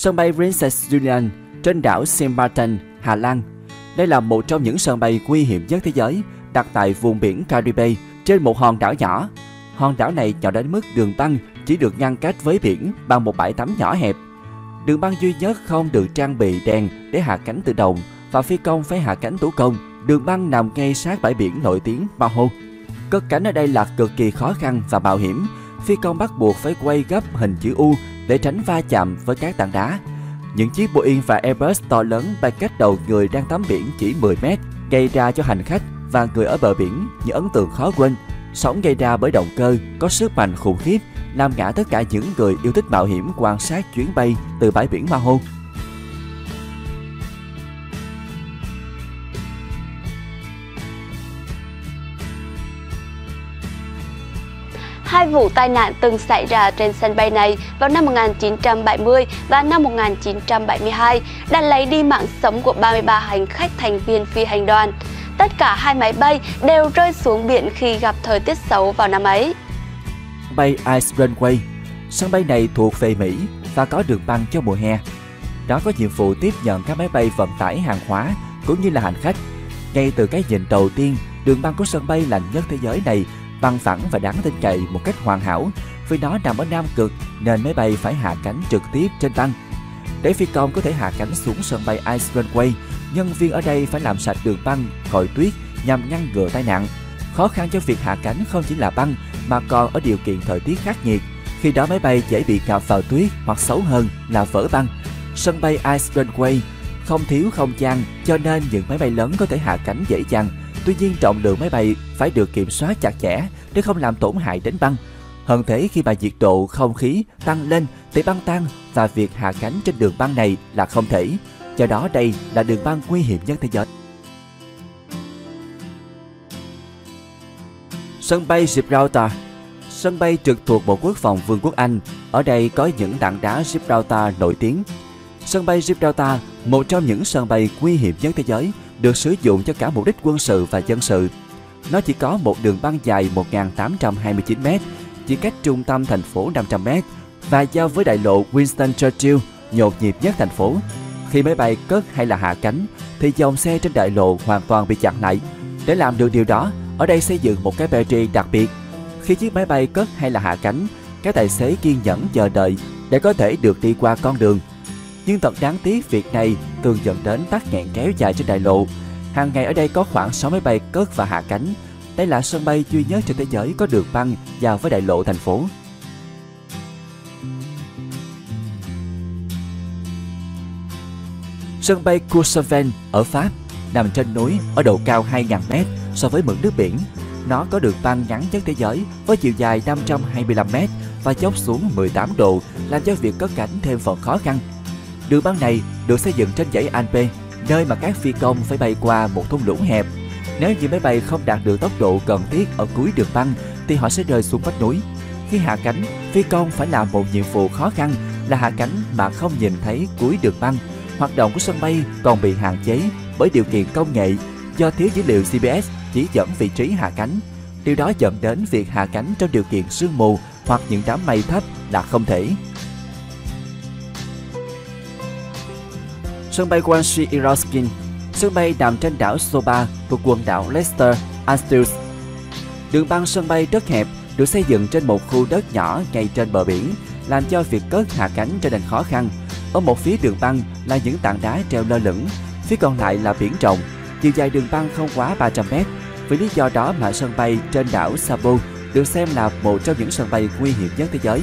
Sân bay Princess Julian trên đảo Sint Maarten, Hà Lan. Đây là một trong những sân bay nguy hiểm nhất thế giới, đặt tại vùng biển Caribe trên một hòn đảo nhỏ. Hòn đảo này nhỏ đến mức đường băng chỉ được ngăn cách với biển bằng một bãi tắm nhỏ hẹp. Đường băng duy nhất không được trang bị đèn để hạ cánh tự động và phi công phải hạ cánh thủ công. Đường băng nằm ngay sát bãi biển nổi tiếng Maho. Cất cánh ở đây là cực kỳ khó khăn và mạo hiểm. Phi công bắt buộc phải quay gấp hình chữ U để tránh va chạm với các tảng đá. Những chiếc Boeing và Airbus to lớn bay cách đầu người đang tắm biển chỉ 10 mét, gây ra cho hành khách và người ở bờ biển những ấn tượng khó quên. Sóng gây ra bởi động cơ có sức mạnh khủng khiếp, làm ngã tất cả những người yêu thích mạo hiểm quan sát chuyến bay từ bãi biển Maho. Hai vụ tai nạn từng xảy ra trên sân bay này vào năm 1970 và năm 1972 đã lấy đi mạng sống của 33 hành khách thành viên phi hành đoàn. Tất cả hai máy bay đều rơi xuống biển khi gặp thời tiết xấu vào năm ấy. Bay Ice Runway Sân bay này thuộc về Mỹ và có đường băng cho mùa hè. Nó có nhiệm vụ tiếp nhận các máy bay vận tải hàng hóa cũng như là hành khách. Ngay từ cái nhìn đầu tiên, đường băng của sân bay lạnh nhất thế giới này bằng phẳng và đáng tin cậy một cách hoàn hảo vì nó nằm ở Nam Cực nên máy bay phải hạ cánh trực tiếp trên băng. Để phi công có thể hạ cánh xuống sân bay Ice Runway, nhân viên ở đây phải làm sạch đường băng, khỏi tuyết nhằm ngăn ngừa tai nạn. Khó khăn cho việc hạ cánh không chỉ là băng mà còn ở điều kiện thời tiết khắc nghiệt. Khi đó máy bay dễ bị ngập vào tuyết hoặc xấu hơn là vỡ băng. Sân bay Ice Runway không thiếu không gian cho nên những máy bay lớn có thể hạ cánh dễ dàng Tuy nhiên trọng lượng máy bay phải được kiểm soát chặt chẽ để không làm tổn hại đến băng. Hơn thế khi mà nhiệt độ không khí tăng lên thì băng tan và việc hạ cánh trên đường băng này là không thể. Do đó đây là đường băng nguy hiểm nhất thế giới. Sân bay Gibraltar Sân bay trực thuộc Bộ Quốc phòng Vương quốc Anh. Ở đây có những tảng đá Gibraltar nổi tiếng. Sân bay Gibraltar, một trong những sân bay nguy hiểm nhất thế giới, được sử dụng cho cả mục đích quân sự và dân sự. Nó chỉ có một đường băng dài 1.829m, chỉ cách trung tâm thành phố 500m và giao với đại lộ Winston Churchill nhộn nhịp nhất thành phố. Khi máy bay cất hay là hạ cánh thì dòng xe trên đại lộ hoàn toàn bị chặn lại. Để làm được điều đó, ở đây xây dựng một cái battery đặc biệt. Khi chiếc máy bay cất hay là hạ cánh, các tài xế kiên nhẫn chờ đợi để có thể được đi qua con đường nhưng thật đáng tiếc, việc này thường dẫn đến tắc nghẹn kéo dài trên đại lộ. Hàng ngày ở đây có khoảng 6 máy bay cất và hạ cánh. Đây là sân bay duy nhất trên thế giới có đường băng vào với đại lộ thành phố. Sân bay Courchevel ở Pháp nằm trên núi ở độ cao 2.000m so với mực nước biển. Nó có đường băng ngắn nhất thế giới với chiều dài 525m và dốc xuống 18 độ, làm cho việc cất cánh thêm phần khó khăn Đường băng này được xây dựng trên dãy Alpe, nơi mà các phi công phải bay qua một thung lũng hẹp. Nếu như máy bay không đạt được tốc độ cần thiết ở cuối đường băng thì họ sẽ rơi xuống vách núi. Khi hạ cánh, phi công phải làm một nhiệm vụ khó khăn là hạ cánh mà không nhìn thấy cuối đường băng. Hoạt động của sân bay còn bị hạn chế bởi điều kiện công nghệ do thiếu dữ liệu GPS chỉ dẫn vị trí hạ cánh. Điều đó dẫn đến việc hạ cánh trong điều kiện sương mù hoặc những đám mây thấp là không thể. Sân bay Guangxi Iroskin Sân bay nằm trên đảo Soba thuộc quần đảo Leicester, Antilles. Đường băng sân bay rất hẹp, được xây dựng trên một khu đất nhỏ ngay trên bờ biển, làm cho việc cất hạ cánh trở nên khó khăn. Ở một phía đường băng là những tảng đá treo lơ lửng, phía còn lại là biển rộng. Chiều dài đường băng không quá 300 mét. Vì lý do đó mà sân bay trên đảo Sabo được xem là một trong những sân bay nguy hiểm nhất thế giới.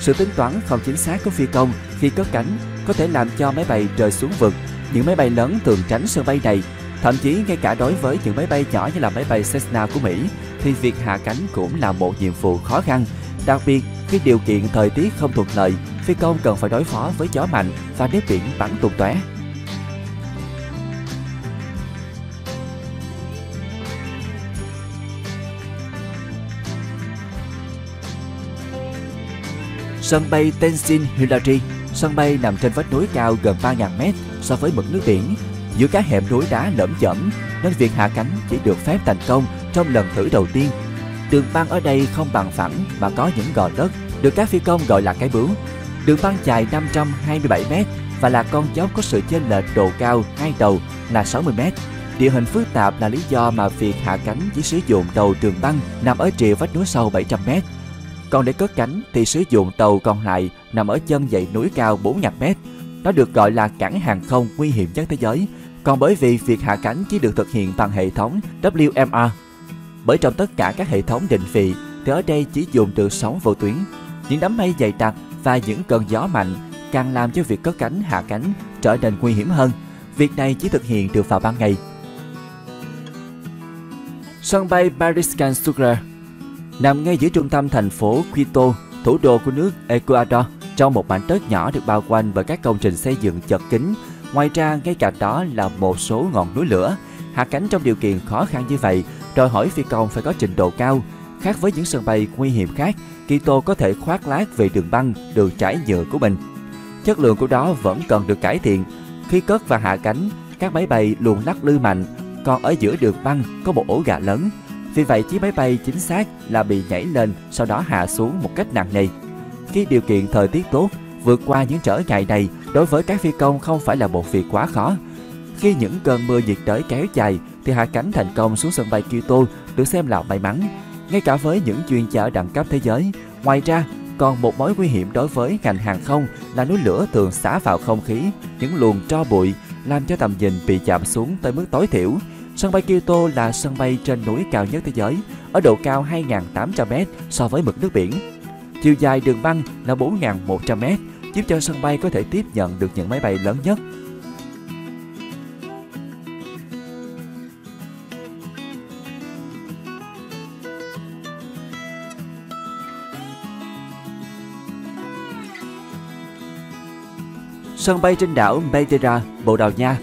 Sự tính toán không chính xác của phi công khi cất cánh có thể làm cho máy bay rơi xuống vực. Những máy bay lớn thường tránh sân bay này. Thậm chí ngay cả đối với những máy bay nhỏ như là máy bay Cessna của Mỹ thì việc hạ cánh cũng là một nhiệm vụ khó khăn. Đặc biệt khi điều kiện thời tiết không thuận lợi, phi công cần phải đối phó với gió mạnh và nước biển bắn tung tóe. Sân bay Tenzin Hillary Sân bay nằm trên vách núi cao gần 3.000 mét so với mực nước biển, giữa các hẻm núi đá lởm chởm nên việc hạ cánh chỉ được phép thành công trong lần thử đầu tiên. Đường băng ở đây không bằng phẳng mà có những gò đất được các phi công gọi là cái bướu. Đường băng dài 527m và là con dốc có sự chênh lệch độ cao hai đầu là 60m. Địa hình phức tạp là lý do mà việc hạ cánh chỉ sử dụng đầu đường băng nằm ở rìa vách núi sâu 700m. Còn để cất cánh thì sử dụng tàu còn lại nằm ở chân dãy núi cao 4.000m. Nó được gọi là cảng hàng không nguy hiểm nhất thế giới. Còn bởi vì việc hạ cánh chỉ được thực hiện bằng hệ thống WMR. Bởi trong tất cả các hệ thống định vị thì ở đây chỉ dùng được 6 vô tuyến. Những đám mây dày đặc và những cơn gió mạnh càng làm cho việc cất cánh hạ cánh trở nên nguy hiểm hơn. Việc này chỉ thực hiện được vào ban ngày. Sân bay Mariscal Sucre nằm ngay giữa trung tâm thành phố Quito, thủ đô của nước Ecuador, trong một mảnh đất nhỏ được bao quanh bởi các công trình xây dựng chật kín. Ngoài ra, ngay cạnh đó là một số ngọn núi lửa. Hạ cánh trong điều kiện khó khăn như vậy, đòi hỏi phi công phải có trình độ cao. Khác với những sân bay nguy hiểm khác, Quito có thể khoác lác về đường băng, đường trải nhựa của mình. Chất lượng của đó vẫn cần được cải thiện. Khi cất và hạ cánh, các máy bay luôn lắc lư mạnh, còn ở giữa đường băng có một ổ gà lớn. Vì vậy chiếc máy bay chính xác là bị nhảy lên sau đó hạ xuống một cách nặng nề. Khi điều kiện thời tiết tốt, vượt qua những trở ngại này đối với các phi công không phải là một việc quá khó. Khi những cơn mưa nhiệt đới kéo dài thì hạ cánh thành công xuống sân bay Kyoto được xem là may mắn. Ngay cả với những chuyên gia đẳng cấp thế giới, ngoài ra còn một mối nguy hiểm đối với ngành hàng không là núi lửa thường xả vào không khí những luồng tro bụi làm cho tầm nhìn bị chạm xuống tới mức tối thiểu. Sân bay Kyoto là sân bay trên núi cao nhất thế giới, ở độ cao 2.800m so với mực nước biển. Chiều dài đường băng là 4.100m, giúp cho sân bay có thể tiếp nhận được những máy bay lớn nhất. Sân bay trên đảo Madeira, Bồ Đào Nha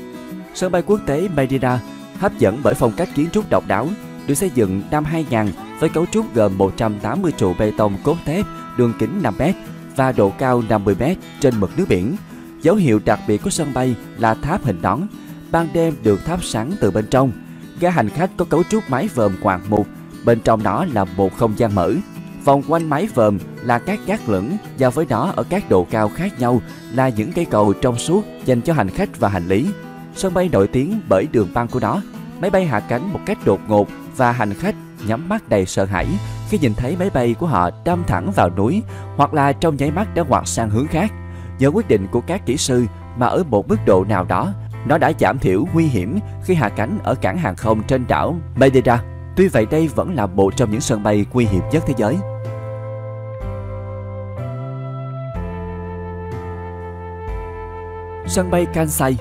Sân bay quốc tế Madeira hấp dẫn bởi phong cách kiến trúc độc đáo, được xây dựng năm 2000 với cấu trúc gồm 180 trụ bê tông cốt thép đường kính 5m và độ cao 50m trên mực nước biển. Dấu hiệu đặc biệt của sân bay là tháp hình nón, ban đêm được thắp sáng từ bên trong. Ga hành khách có cấu trúc mái vòm quạt mục, bên trong nó là một không gian mở. Vòng quanh mái vòm là các gác lửng và với đó ở các độ cao khác nhau là những cây cầu trong suốt dành cho hành khách và hành lý. Sân bay nổi tiếng bởi đường băng của nó. Máy bay hạ cánh một cách đột ngột và hành khách nhắm mắt đầy sợ hãi khi nhìn thấy máy bay của họ đâm thẳng vào núi hoặc là trong nháy mắt đã ngoặt sang hướng khác. Nhờ quyết định của các kỹ sư mà ở một mức độ nào đó, nó đã giảm thiểu nguy hiểm khi hạ cánh ở cảng hàng không trên đảo Madeira. Tuy vậy đây vẫn là một trong những sân bay nguy hiểm nhất thế giới. Sân bay Kansai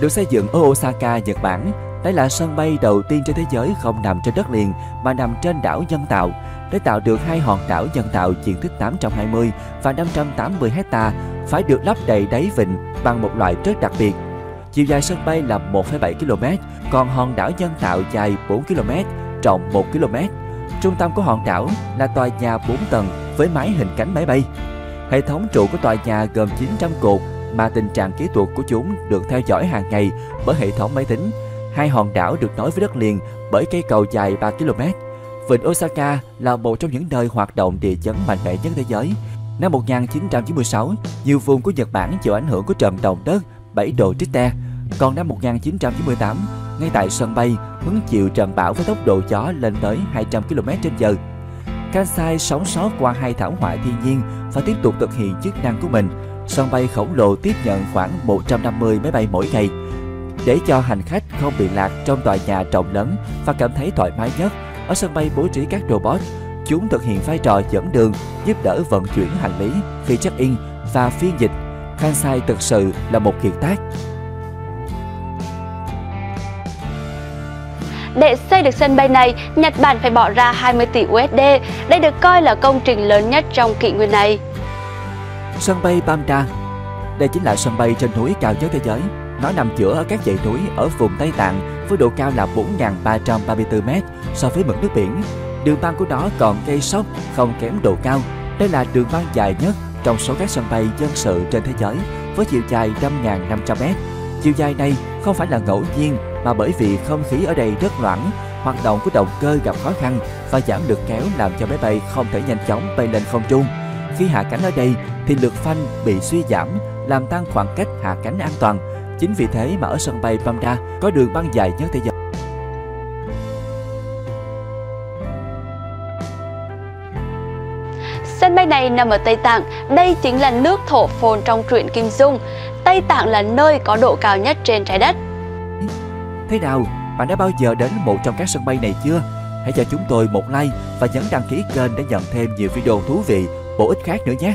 được xây dựng ở Osaka, Nhật Bản. Đây là sân bay đầu tiên trên thế giới không nằm trên đất liền mà nằm trên đảo nhân tạo để tạo được hai hòn đảo nhân tạo diện tích 820 và 580 hecta phải được lấp đầy đáy vịnh bằng một loại rất đặc biệt. Chiều dài sân bay là 1,7 km, còn hòn đảo nhân tạo dài 4 km, rộng 1 km. Trung tâm của hòn đảo là tòa nhà 4 tầng với mái hình cánh máy bay. Hệ thống trụ của tòa nhà gồm 900 cột mà tình trạng kỹ thuật của chúng được theo dõi hàng ngày bởi hệ thống máy tính. Hai hòn đảo được nối với đất liền bởi cây cầu dài 3 km. Vịnh Osaka là một trong những nơi hoạt động địa chấn mạnh mẽ nhất thế giới. Năm 1996, nhiều vùng của Nhật Bản chịu ảnh hưởng của trận động đất 7 độ Richter. Còn năm 1998, ngay tại sân bay, hứng chịu trận bão với tốc độ gió lên tới 200 km/h. Kansai sống sót qua hai thảm họa thiên nhiên và tiếp tục thực hiện chức năng của mình sân bay khổng lồ tiếp nhận khoảng 150 máy bay mỗi ngày. Để cho hành khách không bị lạc trong tòa nhà rộng lớn và cảm thấy thoải mái nhất, ở sân bay bố trí các robot. Chúng thực hiện vai trò dẫn đường, giúp đỡ vận chuyển hành lý khi check-in và phiên dịch. Kansai thực sự là một kiệt tác. Để xây được sân bay này, Nhật Bản phải bỏ ra 20 tỷ USD. Đây được coi là công trình lớn nhất trong kỷ nguyên này. Sân bay Bamda Đây chính là sân bay trên núi cao nhất thế giới. Nó nằm giữa ở các dãy núi ở vùng Tây Tạng với độ cao là 4.334m so với mực nước biển. Đường băng của nó còn gây sốc không kém độ cao. Đây là đường băng dài nhất trong số các sân bay dân sự trên thế giới với chiều dài 5.500m. Chiều dài này không phải là ngẫu nhiên mà bởi vì không khí ở đây rất loãng, hoạt động của động cơ gặp khó khăn và giảm lực kéo làm cho máy bay không thể nhanh chóng bay lên không trung. Khi hạ cánh ở đây, thì lực phanh bị suy giảm, làm tăng khoảng cách hạ cánh an toàn. Chính vì thế mà ở sân bay Bandar có đường băng dài nhất thế giới. Sân bay này nằm ở Tây Tạng, đây chính là nước thổ phồn trong truyện Kim Dung. Tây Tạng là nơi có độ cao nhất trên trái đất. Thế nào, bạn đã bao giờ đến một trong các sân bay này chưa? Hãy cho chúng tôi một like và nhấn đăng ký kênh để nhận thêm nhiều video thú vị, bổ ích khác nữa nhé.